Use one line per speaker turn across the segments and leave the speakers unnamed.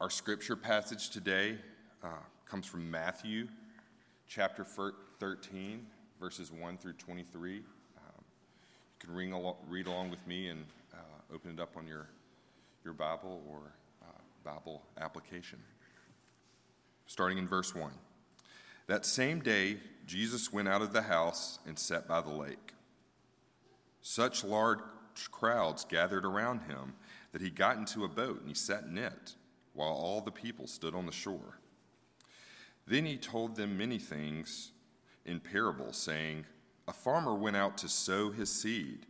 Our scripture passage today uh, comes from Matthew chapter 13, verses 1 through 23. Um, you can read along, read along with me and uh, open it up on your, your Bible or uh, Bible application. Starting in verse 1. That same day, Jesus went out of the house and sat by the lake. Such large crowds gathered around him that he got into a boat and he sat in it, while all the people stood on the shore. Then he told them many things in parables, saying, A farmer went out to sow his seed,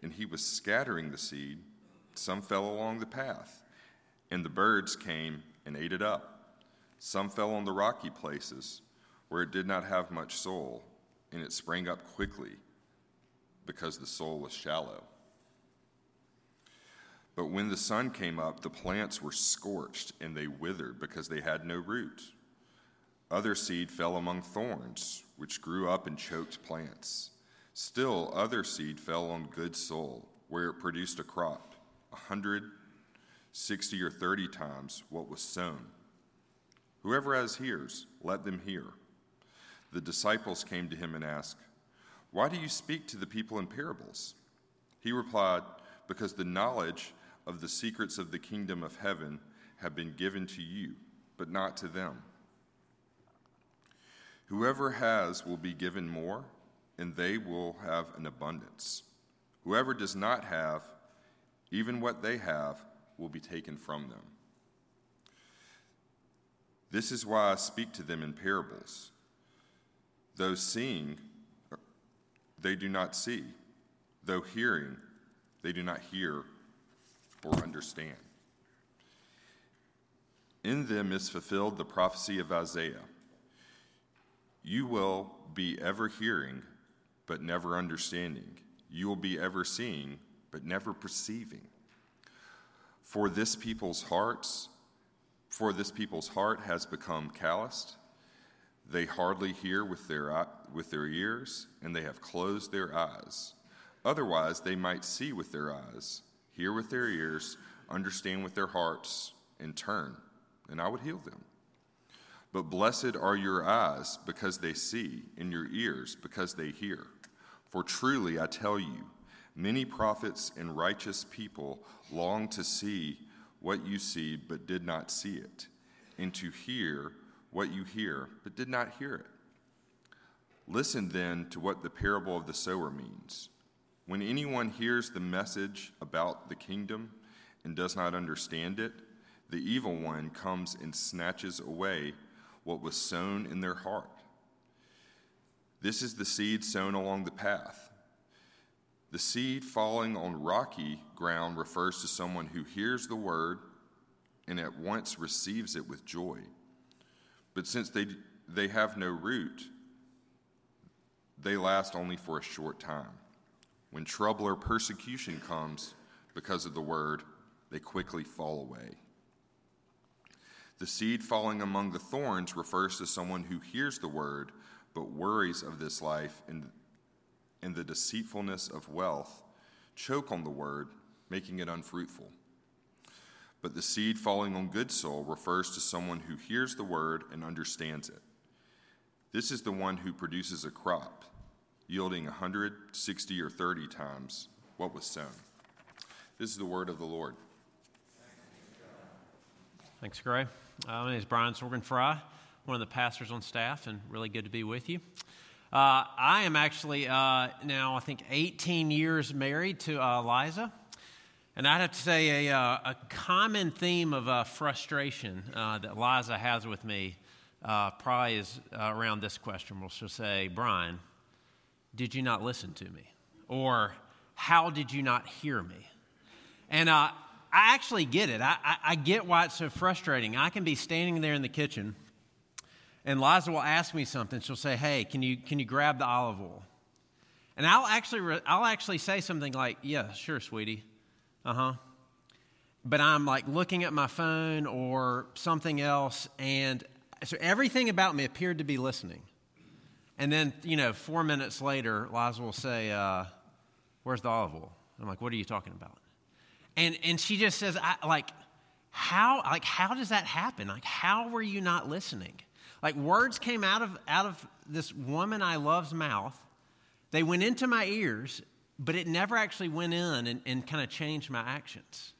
and he was scattering the seed. Some fell along the path, and the birds came and ate it up. Some fell on the rocky places, where it did not have much soil, and it sprang up quickly, because the soil was shallow. But when the sun came up, the plants were scorched and they withered because they had no root. Other seed fell among thorns, which grew up and choked plants. Still, other seed fell on good soil, where it produced a crop, a hundred, sixty, or thirty times what was sown. Whoever has ears, let them hear. The disciples came to him and asked, Why do you speak to the people in parables? He replied, Because the knowledge of the secrets of the kingdom of heaven have been given to you, but not to them. Whoever has will be given more, and they will have an abundance. Whoever does not have, even what they have, will be taken from them. This is why I speak to them in parables. Though seeing, they do not see. Though hearing, they do not hear or understand. In them is fulfilled the prophecy of Isaiah. You will be ever hearing, but never understanding. You will be ever seeing, but never perceiving. For this people's hearts, for this people's heart has become calloused. They hardly hear with their, with their ears, and they have closed their eyes. Otherwise, they might see with their eyes hear with their ears, understand with their hearts, and turn, and I would heal them. But blessed are your eyes because they see, and your ears because they hear. For truly I tell you, many prophets and righteous people long to see what you see, but did not see it, and to hear what you hear, but did not hear it. Listen then to what the parable of the sower means. When anyone hears the message about the kingdom and does not understand it, the evil one comes and snatches away what was sown in their heart. This is the seed sown along the path. The seed falling on rocky ground refers to someone who hears the word and at once receives it with joy. But since they, they have no root, they last only for a short time. When trouble or persecution comes because of the word, they quickly fall away. The seed falling among the thorns refers to someone who hears the word but worries of this life and, and the deceitfulness of wealth choke on the word, making it unfruitful. But the seed falling on good soil refers to someone who hears the word and understands it. This is the one who produces a crop yielding 160 or 30 times what was sown. This is the word of the Lord.
Thanks, Gray. Uh, my name is Brian Sorgenfrei, one of the pastors on staff, and really good to be with you. Uh, I am actually uh, now, I think, 18 years married to uh, Liza. And I'd have to say a, uh, a common theme of uh, frustration that Liza has with me probably is around this question. We'll she'll say, Brian, did you not listen to me? Or, How did you not hear me? And uh, I actually get it. I, I, I, get why it's so frustrating. I can be standing there in the kitchen, and Liza will ask me something. She'll say, Hey, can you, can you grab the olive oil? And I'll actually, I'll actually say something like, Yeah, sure, sweetie. Uh huh. But I'm like looking at my phone or something else, and so everything about me appeared to be listening. And then, you know, four minutes later, Liza will say, uh, Where's the olive oil? I'm like, What are you talking about? And, and she just says, I, like, how, like, how does that happen? Like, how were you not listening? Like, words came out of, out of this woman I love's mouth. They went into my ears, but it never actually went in and, and kind of changed my actions.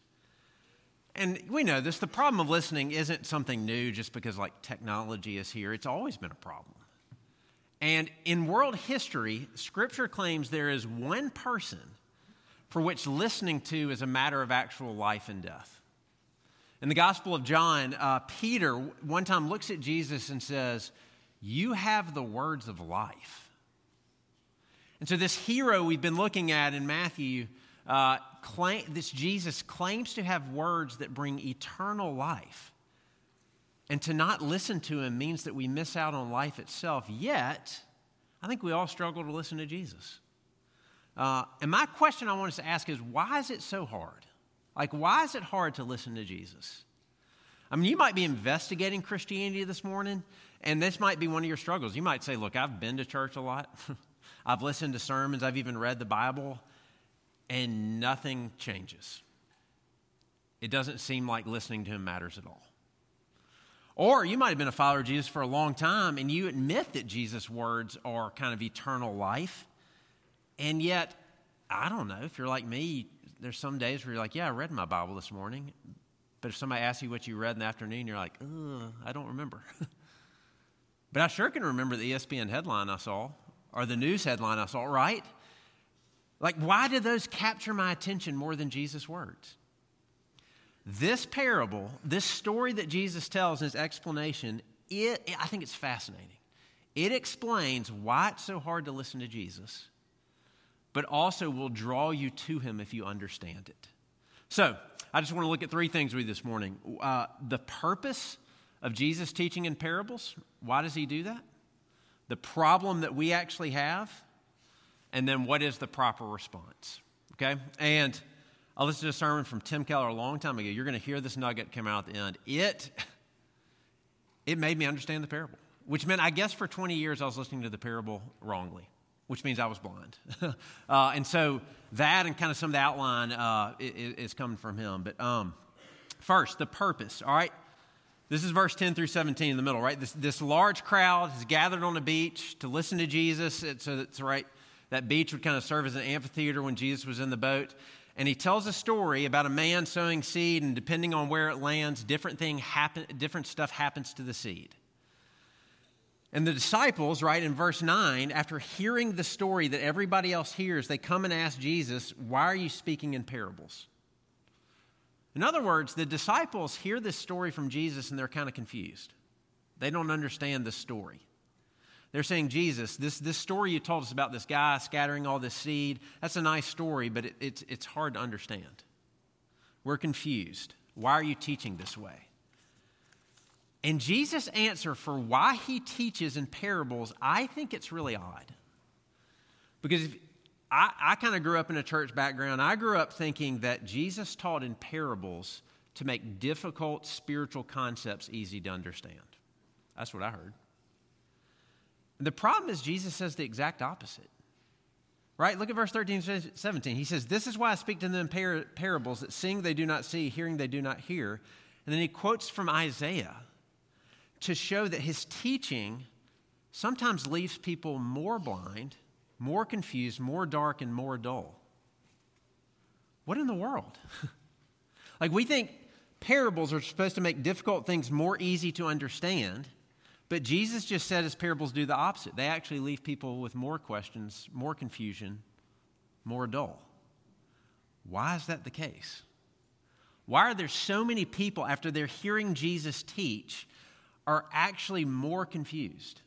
And we know this the problem of listening isn't something new just because like technology is here. It's always been a problem. And in world history, scripture claims there is one person for which listening to is a matter of actual life and death. In the Gospel of John, uh, Peter one time looks at Jesus and says, You have the words of life. And so, this hero we've been looking at in Matthew, uh, claim, this Jesus claims to have words that bring eternal life. And to not listen to him means that we miss out on life itself. Yet, I think we all struggle to listen to Jesus. Uh, and my question I want us to ask is why is it so hard? Like, why is it hard to listen to Jesus? I mean, you might be investigating Christianity this morning, and this might be one of your struggles. You might say, Look, I've been to church a lot, I've listened to sermons, I've even read the Bible, and nothing changes. It doesn't seem like listening to Him matters at all. Or you might have been a follower of Jesus for a long time, and you admit that Jesus' words are kind of eternal life, and yet, I don't know, if you're like me, there's some days where you're like, yeah, I read my Bible this morning. But if somebody asks you what you read in the afternoon, you're like, I don't remember. but I sure can remember the ESPN headline I saw or the news headline I saw, right? Like, why did those capture my attention more than Jesus' words? This parable, this story that Jesus tells in his explanation, it, I think it's fascinating. It explains why it's so hard to listen to Jesus but also will draw you to him if you understand it. So, I just want to look at three things with you this morning. Uh, the purpose of Jesus teaching in parables. Why does he do that? The problem that we actually have. And then what is the proper response? Okay? And I listened to a sermon from Tim Keller a long time ago. You're going to hear this nugget come out at the end. It, it made me understand the parable, which meant I guess for 20 years I was listening to the parable wrongly which means I was blind. uh, and so that and kind of some of the outline uh, is, coming from him. But um, first, the purpose, all right? This is verse 10 through 17 in the middle, right? This, this large crowd has gathered on the beach to listen to Jesus. It's, so it's right, that beach would kind of serve as an amphitheater when Jesus was in the boat. And he tells a story about a man sowing seed, and depending on where it lands, different, thing happen, different stuff happens to the seed. And the disciples, right, in verse 9, after hearing the story that everybody else hears, they come and ask Jesus, Why are you speaking in parables? In other words, the disciples hear this story from Jesus and they're kind of confused. They don't understand the story. They're saying, Jesus, this, this story you told us about this guy scattering all this seed, that's a nice story, but it, it's, it's hard to understand. We're confused. Why are you teaching this way? And Jesus' answer for why he teaches in parables, I think it's really odd. Because I, I kind of grew up in a church background. I grew up thinking that Jesus taught in parables to make difficult spiritual concepts easy to understand. That's what I heard. The problem is, Jesus says the exact opposite. Right? Look at verse 13 17. He says, This is why I speak to them par- parables that seeing they do not see, hearing they do not hear. And then he quotes from Isaiah to show that his teaching sometimes leaves people more blind, more confused, more dark, and more dull. What in the world? like, we think parables are supposed to make difficult things more easy to understand, but Jesus just said his parables do the opposite. They actually leave people with more questions, more confusion, more dull. Why is that the case? Why are there so many people, after they're hearing Jesus teach, are actually more confused,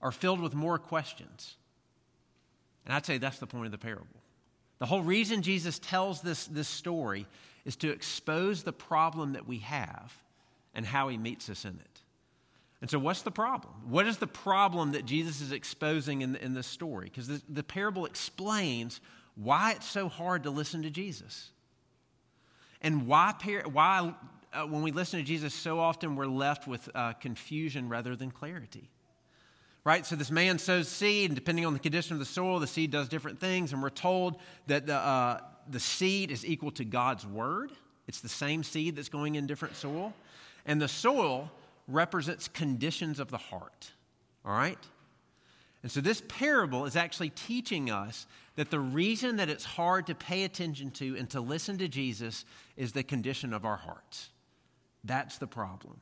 are filled with more questions. And I'd say that's the point of the parable. The whole reason Jesus tells this, this story is to expose the problem that we have and how he meets us in it. And so, what's the problem? What is the problem that Jesus is exposing in, in this story? Because the, the parable explains why it's so hard to listen to Jesus and why, why uh, when we listen to Jesus, so often we're left with uh, confusion rather than clarity. Right? So this man sows seed, and depending on the condition of the soil, the seed does different things. And we're told that the, uh, the seed is equal to God's word. It's the same seed that's going in different soil. And the soil represents conditions of the heart. All right? And so this parable is actually teaching us that the reason that it's hard to pay attention to and to listen to Jesus is the condition of our hearts. That's the problem.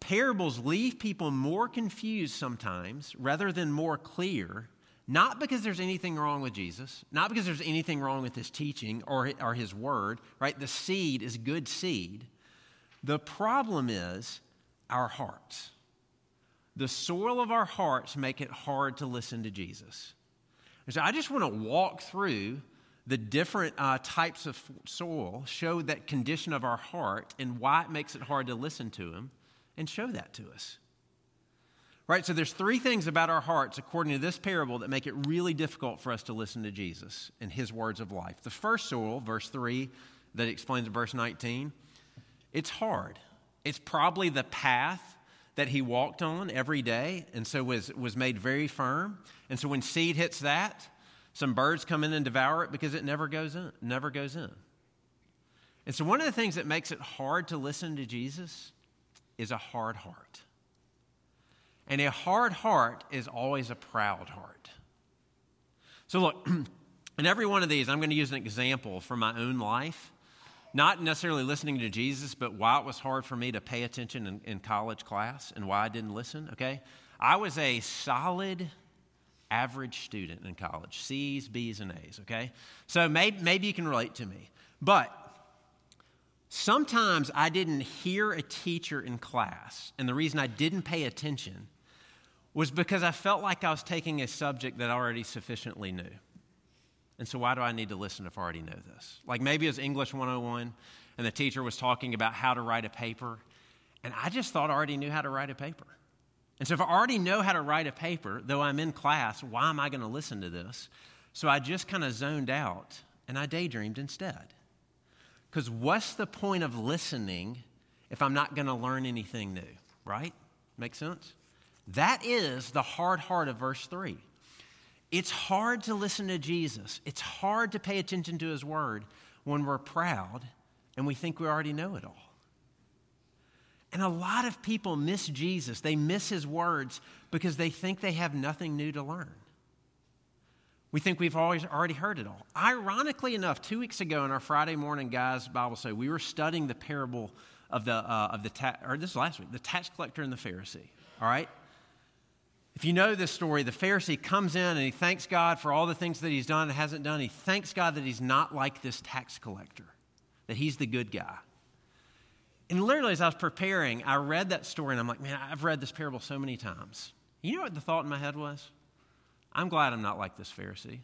Parables leave people more confused sometimes rather than more clear, not because there's anything wrong with Jesus, not because there's anything wrong with his teaching or, or his word, right? The seed is good seed. The problem is our hearts. The soil of our hearts make it hard to listen to Jesus. And so I just want to walk through the different uh, types of soil, show that condition of our heart and why it makes it hard to listen to him, and show that to us. Right? So there's three things about our hearts, according to this parable, that make it really difficult for us to listen to Jesus and his words of life. The first soil, verse 3, that explains in verse 19, it's hard. It's probably the path that he walked on every day, and so was, was made very firm. And so when seed hits that, some birds come in and devour it because it never goes in, never goes in. And so one of the things that makes it hard to listen to Jesus is a hard heart. And a hard heart is always a proud heart. So look, in every one of these, I'm going to use an example from my own life not necessarily listening to Jesus, but why it was hard for me to pay attention in, in, college class and why I didn't listen, okay? I was a solid average student in college C's, B's, and A's, okay? So maybe, maybe you can relate to me. But sometimes I didn't hear a teacher in class, and the reason I didn't pay attention was because I felt like I was taking a subject that I already sufficiently knew. And so, why do I need to listen if I already know this? Like maybe it's English 101, and the teacher was talking about how to write a paper, and I just thought I already knew how to write a paper. And so, if I already know how to write a paper, though I'm in class, why am I going to listen to this? So, I just kind of zoned out and I daydreamed instead. Because what's the point of listening if I'm not going to learn anything new, right? Make sense? That is the hard heart of verse 3. It's hard to listen to Jesus. It's hard to pay attention to his word when we're proud and we think we already know it all. And a lot of people miss Jesus. They miss his words because they think they have nothing new to learn. We think we've always already heard it all. Ironically enough, two weeks ago in our Friday morning guys Bible study, we were studying the parable of the uh, of the ta- or this last week, the tax collector and the Pharisee. All right, if you know this story, the Pharisee comes in and he thanks God for all the things that he's done and hasn't done. He thanks God that he's not like this tax collector, that he's the good guy. And literally, as I was preparing, I read that story and I'm like, man, I've read this parable so many times. You know what the thought in my head was? I'm glad I'm not like this Pharisee.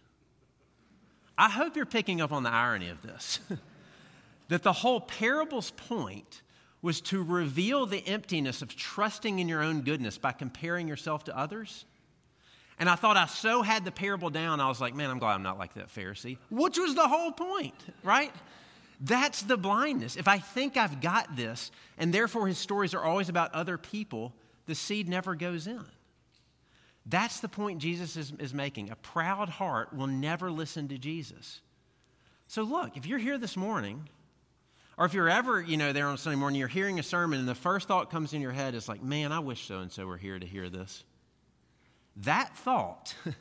I hope you're picking up on the irony of this. that the whole parable's point was to reveal the emptiness of trusting in your own goodness by comparing yourself to others. And I thought I so had the parable down, I was like, man, I'm glad I'm not like that Pharisee, which was the whole point, right? That's the blindness. If I think I've got this, and therefore his stories are always about other people, the seed never goes in. That's the point Jesus is, is making. A proud heart will never listen to Jesus. So, look, if you're here this morning or if you're ever, you know, there on Sunday morning, you're hearing a sermon and the first thought comes in your head is like, man, I wish so and so were here to hear this. That thought,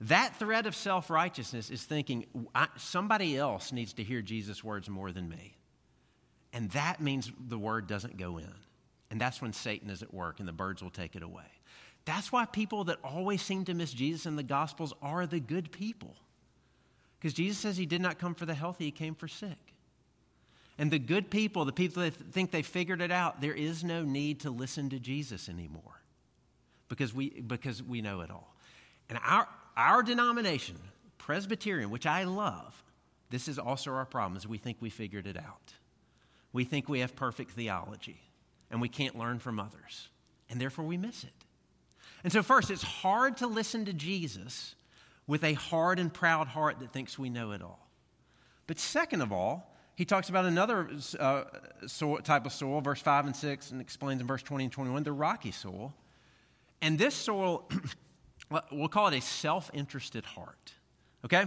that thread of self righteousness is thinking somebody else needs to hear Jesus' words more than me. And that means the word doesn't go in. And that's when Satan is at work and the birds will take it away. That's why people that always seem to miss Jesus in the Gospels are the good people. Because Jesus says he did not come for the healthy, he came for sick. And the good people, the people that think they figured it out, there is no need to listen to Jesus anymore because we, because we know it all. And our, our denomination, Presbyterian, which I love, this is also our problem, is we think we figured it out. We think we have perfect theology and we can't learn from others. And therefore we miss it. And so, first, it's hard to listen to Jesus with a hard and proud heart that thinks we know it all. But second of all, he talks about another uh, soil, type of soil, verse 5 and 6, and explains in verse 20 and 21 the rocky soil. And this soil, we'll call it a self interested heart. Okay?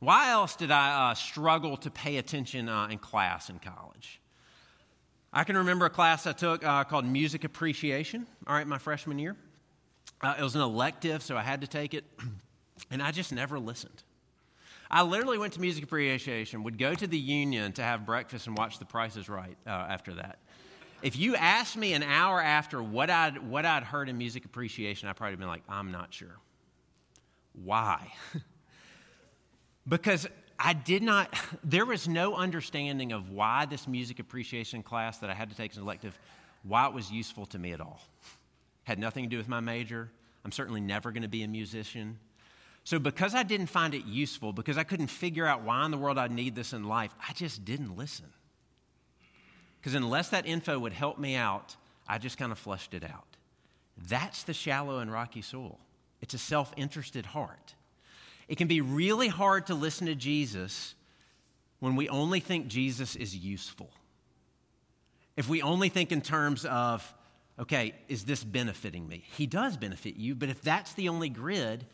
Why else did I uh, struggle to pay attention uh, in class in college? I can remember a class I took uh, called Music Appreciation, all right, my freshman year. Uh, it was an elective, so I had to take it, and I just never listened. I literally went to Music Appreciation, would go to the union to have breakfast and watch The Price is Right uh, after that. If you asked me an hour after what I'd, what I'd heard in Music Appreciation, I'd probably been like, I'm not sure. Why? because I did not, there was no understanding of why this music appreciation class that I had to take as an elective, why it was useful to me at all. Had nothing to do with my major. I'm certainly never going to be a musician. So, because I didn't find it useful, because I couldn't figure out why in the world I'd need this in life, I just didn't listen. Because unless that info would help me out, I just kind of flushed it out. That's the shallow and rocky soil. It's a self interested heart. It can be really hard to listen to Jesus when we only think Jesus is useful. If we only think in terms of, okay, is this benefiting me? He does benefit you, but if that's the only grid,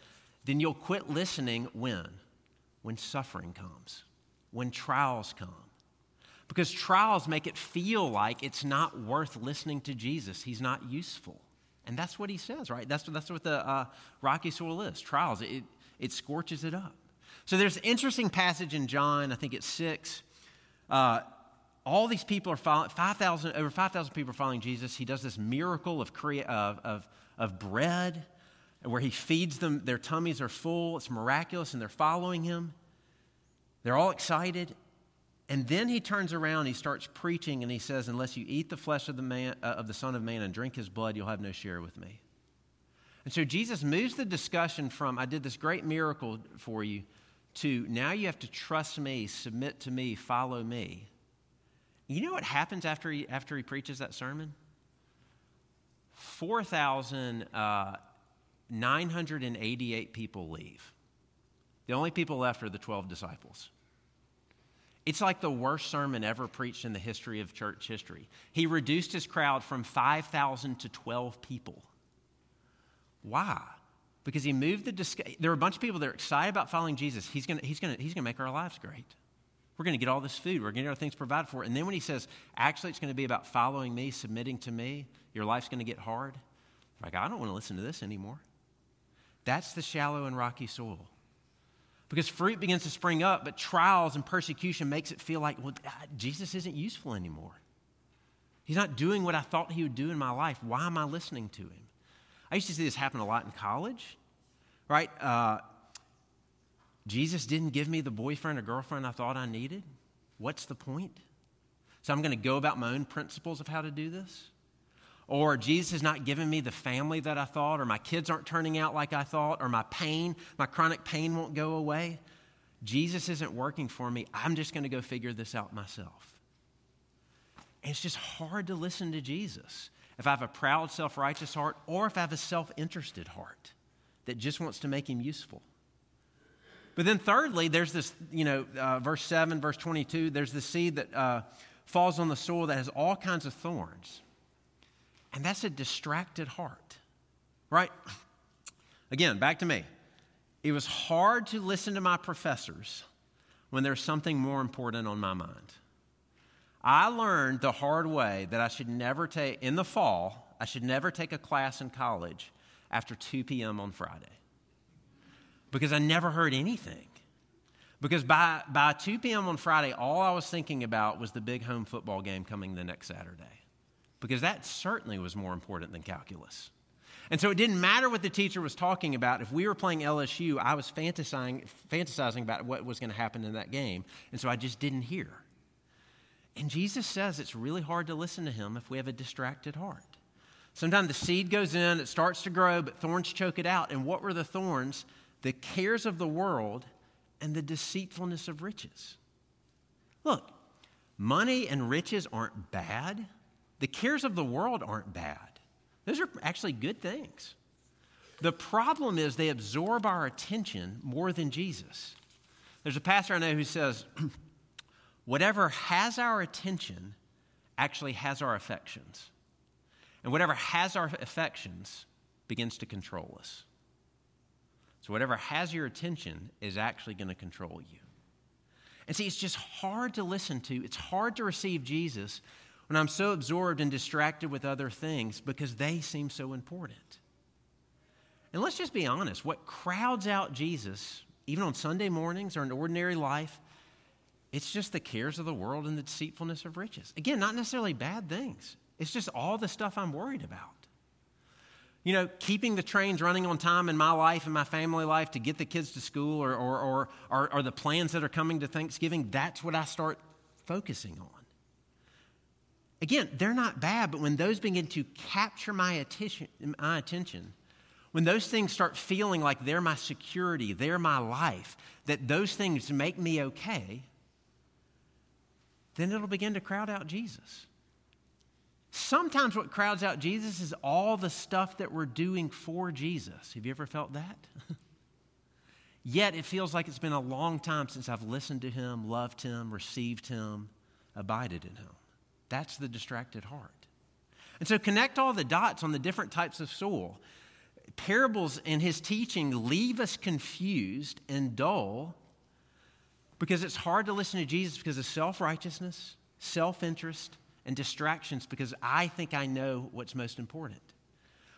then you'll quit listening when? When suffering comes, when trials come. Because trials make it feel like it's not worth listening to Jesus. He's not useful. And that's what he says, right? That's, that's what the uh, rocky soil is trials. It, it scorches it up. So there's an interesting passage in John, I think it's six. Uh, all these people are following, 5,000, over 5,000 people are following Jesus. He does this miracle of, crea- of, of, of bread where he feeds them, their tummies are full. It's miraculous, and they're following him. They're all excited. And then he turns around, he starts preaching, and he says, Unless you eat the flesh of the, man, uh, of the Son of Man and drink his blood, you'll have no share with me. And so Jesus moves the discussion from, I did this great miracle for you, to now you have to trust me, submit to me, follow me. You know what happens after he, after he preaches that sermon? 4,000 uh, people leave. The only people left are the 12 disciples. It's like the worst sermon ever preached in the history of church history. He reduced his crowd from 5,000 to 12 people. Why? Because he moved the. There are a bunch of people that are excited about following Jesus. He's going he's gonna, he's gonna make our lives great. We're going to get all this food. We're going to get our things provided for. And then when he says, actually, it's going to be about following me, submitting to me, your life's going to get hard. Like, I don't want to listen to this anymore. That's the shallow and rocky soil. Because fruit begins to spring up, but trials and persecution makes it feel like, well, Jesus isn't useful anymore. He's not doing what I thought he would do in my life. Why am I listening to him? I used to see this happen a lot in college, right? Uh, Jesus didn't give me the boyfriend or girlfriend I thought I needed. What's the point? So I'm going to go about my own principles of how to do this? Or Jesus has not given me the family that I thought, or my kids aren't turning out like I thought, or my pain, my chronic pain won't go away. Jesus isn't working for me. I'm just going to go figure this out myself. And it's just hard to listen to Jesus if I have a proud, self righteous heart, or if I have a self interested heart that just wants to make him useful. But then, thirdly, there's this, you know, uh, verse 7, verse 22, there's the seed that uh, falls on the soil that has all kinds of thorns. And that's a distracted heart, right? Again, back to me. It was hard to listen to my professors when there's something more important on my mind. I learned the hard way that I should never take, in the fall, I should never take a class in college after 2 p.m. on Friday because I never heard anything. Because by, by 2 p.m. on Friday, all I was thinking about was the big home football game coming the next Saturday. Because that certainly was more important than calculus. And so it didn't matter what the teacher was talking about. If we were playing LSU, I was fantasizing, fantasizing about what was going to happen in that game. And so I just didn't hear. And Jesus says it's really hard to listen to him if we have a distracted heart. Sometimes the seed goes in, it starts to grow, but thorns choke it out. And what were the thorns? The cares of the world and the deceitfulness of riches. Look, money and riches aren't bad. The cares of the world aren't bad. Those are actually good things. The problem is they absorb our attention more than Jesus. There's a pastor I know who says, whatever has our attention actually has our affections. And whatever has our affections begins to control us. So, whatever has your attention is actually going to control you. And see, it's just hard to listen to, it's hard to receive Jesus when I'm so absorbed and distracted with other things because they seem so important. And let's just be honest what crowds out Jesus, even on Sunday mornings or in ordinary life, it's just the cares of the world and the deceitfulness of riches. Again, not necessarily bad things, it's just all the stuff I'm worried about. You know, keeping the trains running on time in my life and my family life to get the kids to school or, or, or, or, or the plans that are coming to Thanksgiving, that's what I start focusing on. Again, they're not bad, but when those begin to capture my attention, my attention, when those things start feeling like they're my security, they're my life, that those things make me okay, then it'll begin to crowd out Jesus. Sometimes what crowds out Jesus is all the stuff that we're doing for Jesus. Have you ever felt that? Yet it feels like it's been a long time since I've listened to him, loved him, received him, abided in him. That's the distracted heart. And so connect all the dots on the different types of soil. Parables in his teaching leave us confused and dull because it's hard to listen to Jesus because of self righteousness, self interest, and distractions because I think I know what's most important.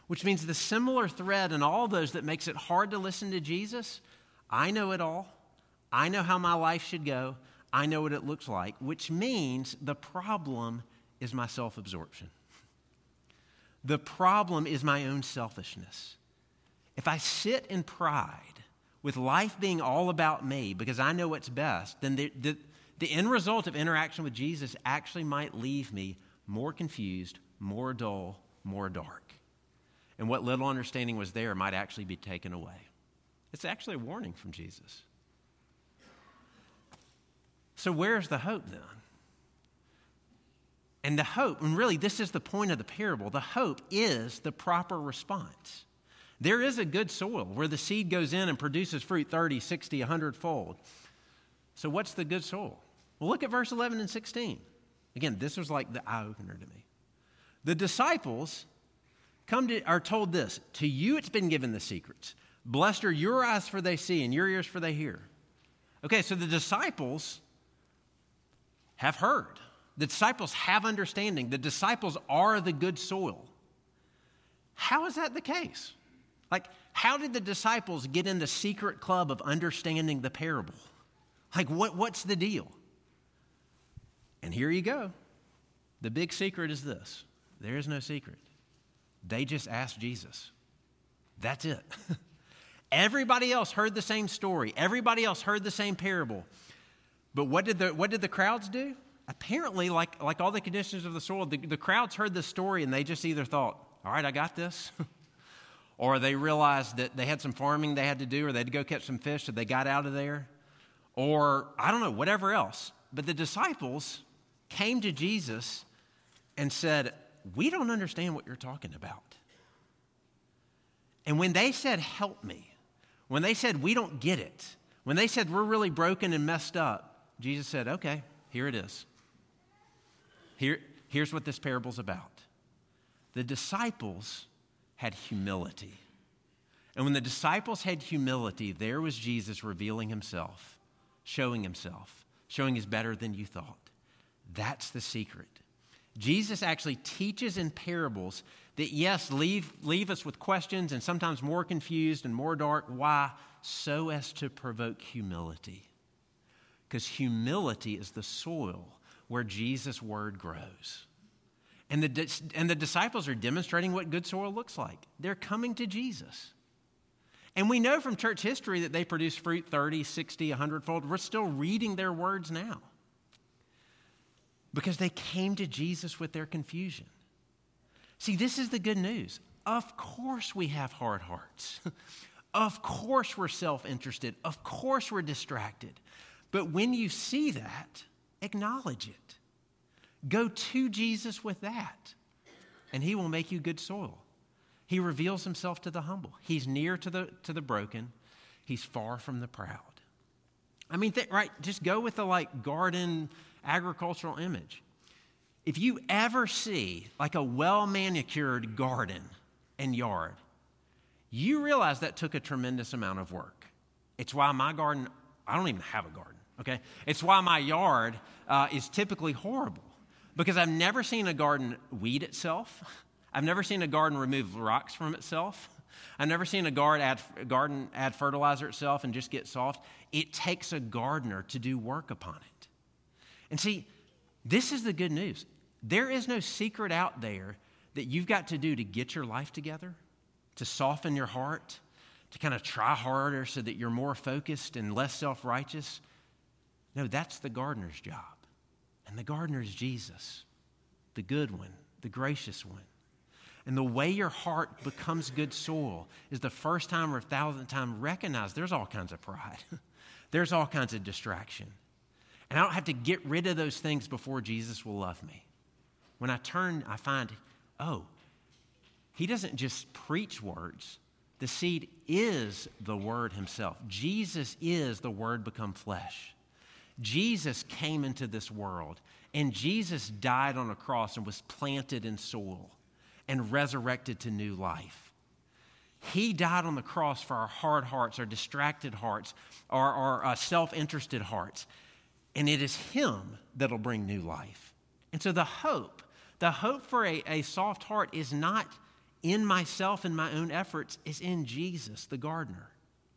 Which means the similar thread in all those that makes it hard to listen to Jesus I know it all. I know how my life should go. I know what it looks like, which means the problem is my self absorption. The problem is my own selfishness. If I sit in pride with life being all about me because I know what's best, then the, the, the end result of interaction with Jesus actually might leave me more confused, more dull, more dark. And what little understanding was there might actually be taken away. It's actually a warning from Jesus. So, where's the hope then? And the hope, and really this is the point of the parable, the hope is the proper response. There is a good soil where the seed goes in and produces fruit 30, 60, 100 fold. So, what's the good soil? Well, look at verse 11 and 16. Again, this was like the eye opener to me. The disciples come to, are told this To you it's been given the secrets. Blessed are your eyes for they see, and your ears for they hear. Okay, so the disciples have heard. The disciples have understanding. The disciples are the good soil. How is that the case? Like, how did the disciples get in the secret club of understanding the parable? Like, what, what's the deal? And here you go. The big secret is this there is no secret. They just asked Jesus. That's it. Everybody else heard the same story, everybody else heard the same parable. But what did the, what did the crowds do? Apparently, like, like all the conditions of the soil, the, the crowds heard the story and they just either thought, all right, I got this. or they realized that they had some farming they had to do, or they had to go catch some fish, so they got out of there. Or I don't know, whatever else. But the disciples came to Jesus and said, We don't understand what you're talking about. And when they said, Help me, when they said, We don't get it, when they said, We're really broken and messed up, Jesus said, Okay, here it is. Here, here's what this parable's about. The disciples had humility. And when the disciples had humility, there was Jesus revealing himself, showing himself, showing he's better than you thought. That's the secret. Jesus actually teaches in parables that, yes, leave, leave us with questions and sometimes more confused and more dark. Why? So as to provoke humility. Because humility is the soil where Jesus' word grows. And the, and the disciples are demonstrating what good soil looks like. They're coming to Jesus. And we know from church history that they produce fruit 30, 60, 100 fold. We're still reading their words now because they came to Jesus with their confusion. See, this is the good news. Of course, we have hard hearts. of course, we're self interested. Of course, we're distracted. But when you see that, acknowledge it. Go to Jesus with that, and He will make you good soil. He reveals Himself to the humble, He's near to the, to the broken, He's far from the proud. I mean, th- right, just go with the like garden agricultural image. If you ever see like a well manicured garden and yard, You realize that took a tremendous amount of work. It's why my garden, I don't even have a garden, okay? It's why my yard uh, is typically horrible because I've never seen a garden weed itself. I've never seen a garden remove rocks from itself. I've never seen a garden add, fertilizer itself and just get soft. It takes a gardener to do work upon it. And see, this is the good news. There is no secret out there that you've got to do to get your life together, to soften your heart, to kind of try harder so that you're more focused and less self righteous. No, that's the gardener's job. And the gardener is Jesus, the good one, the gracious one. And the way your heart becomes good soil is the first time or a thousandth time recognize there's all kinds of pride, there's all kinds of distraction. And I don't have to get rid of those things before Jesus will love me. When I turn, I find, oh, he doesn't just preach words. The seed is the word himself. Jesus is the word become flesh. Jesus came into this world, and Jesus died on a cross and was planted in soil and resurrected to new life. He died on the cross for our hard hearts, our distracted hearts, our, our uh, self interested hearts. And it is Him that'll bring new life. And so the hope, the hope for a, a soft heart is not in myself and my own efforts, is in Jesus, the gardener,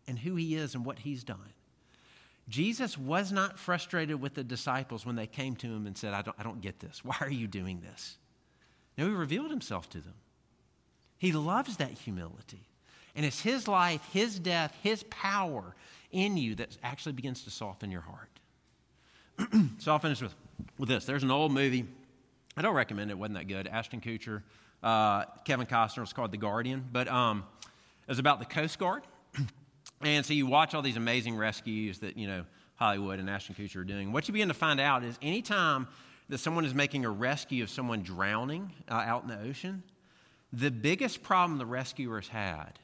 and who He is and what He's done. Jesus was not frustrated with the disciples when they came to him and said, I don't, I don't get this. Why are you doing this? No, he revealed himself to them. He loves that humility. And it's his life, his death, his power in you that actually begins to soften your heart. so I'll finish with, with this. There's an old movie. I don't recommend it. it wasn't that good. Ashton Kutcher, uh, Kevin Costner. was called The Guardian. But um, it was about the Coast Guard. And so you watch all these amazing rescues that, you know, Hollywood and Ashton Kutcher are doing. What you begin to find out is anytime that someone is making a rescue of someone drowning uh, out in the ocean, the biggest problem the rescuers had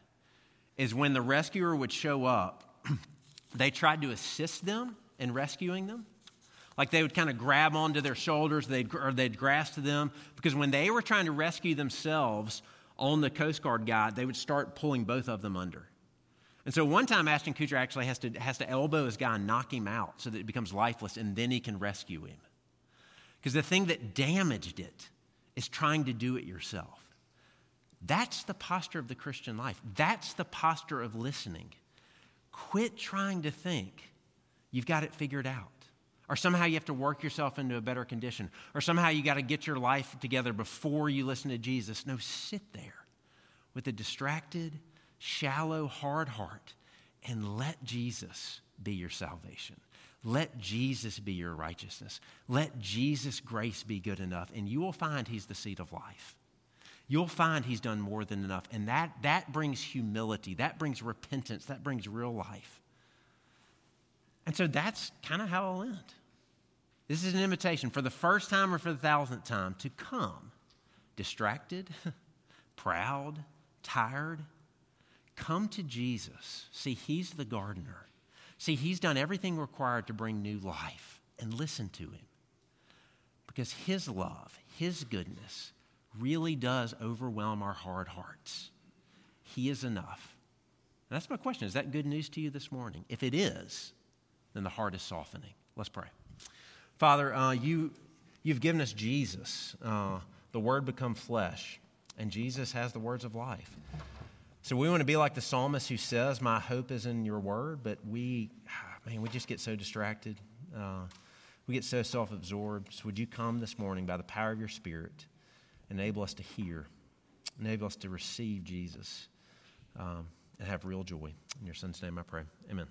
is when the rescuer would show up, they tried to assist them in rescuing them. Like they would kind of grab onto their shoulders, they'd, or they'd grasp to them, because when they were trying to rescue themselves on the Coast Guard guy, they would start pulling both of them under. And so one time, Ashton Kutcher actually has to, has to elbow his guy and knock him out so that it becomes lifeless, and then he can rescue him. Because the thing that damaged it is trying to do it yourself. That's the posture of the Christian life. That's the posture of listening. Quit trying to think you've got it figured out. Or somehow you have to work yourself into a better condition. Or somehow you got to get your life together before you listen to Jesus. No, sit there with a distracted, shallow, hard heart and let Jesus be your salvation. Let Jesus be your righteousness. Let Jesus' grace be good enough, and you will find He's the seed of life. You'll find He's done more than enough. And that, that brings humility, that brings repentance, that brings real life. And so that's kind of how I'll end. This is an invitation for the first time or for the thousandth time to come distracted, proud, tired. Come to Jesus. See, He's the gardener. See, he's done everything required to bring new life, and listen to him. Because his love, his goodness, really does overwhelm our hard hearts. He is enough. And that's my question. Is that good news to you this morning? If it is, then the heart is softening. Let's pray. Father, uh, you, you've given us Jesus, uh, the Word become flesh, and Jesus has the words of life. So we want to be like the psalmist who says, My hope is in your word, but we, man, we just get so distracted. Uh, we get so self absorbed. So would you come this morning by the power of your Spirit, enable us to hear, enable us to receive Jesus, um, and have real joy. In your son's name I pray. Amen.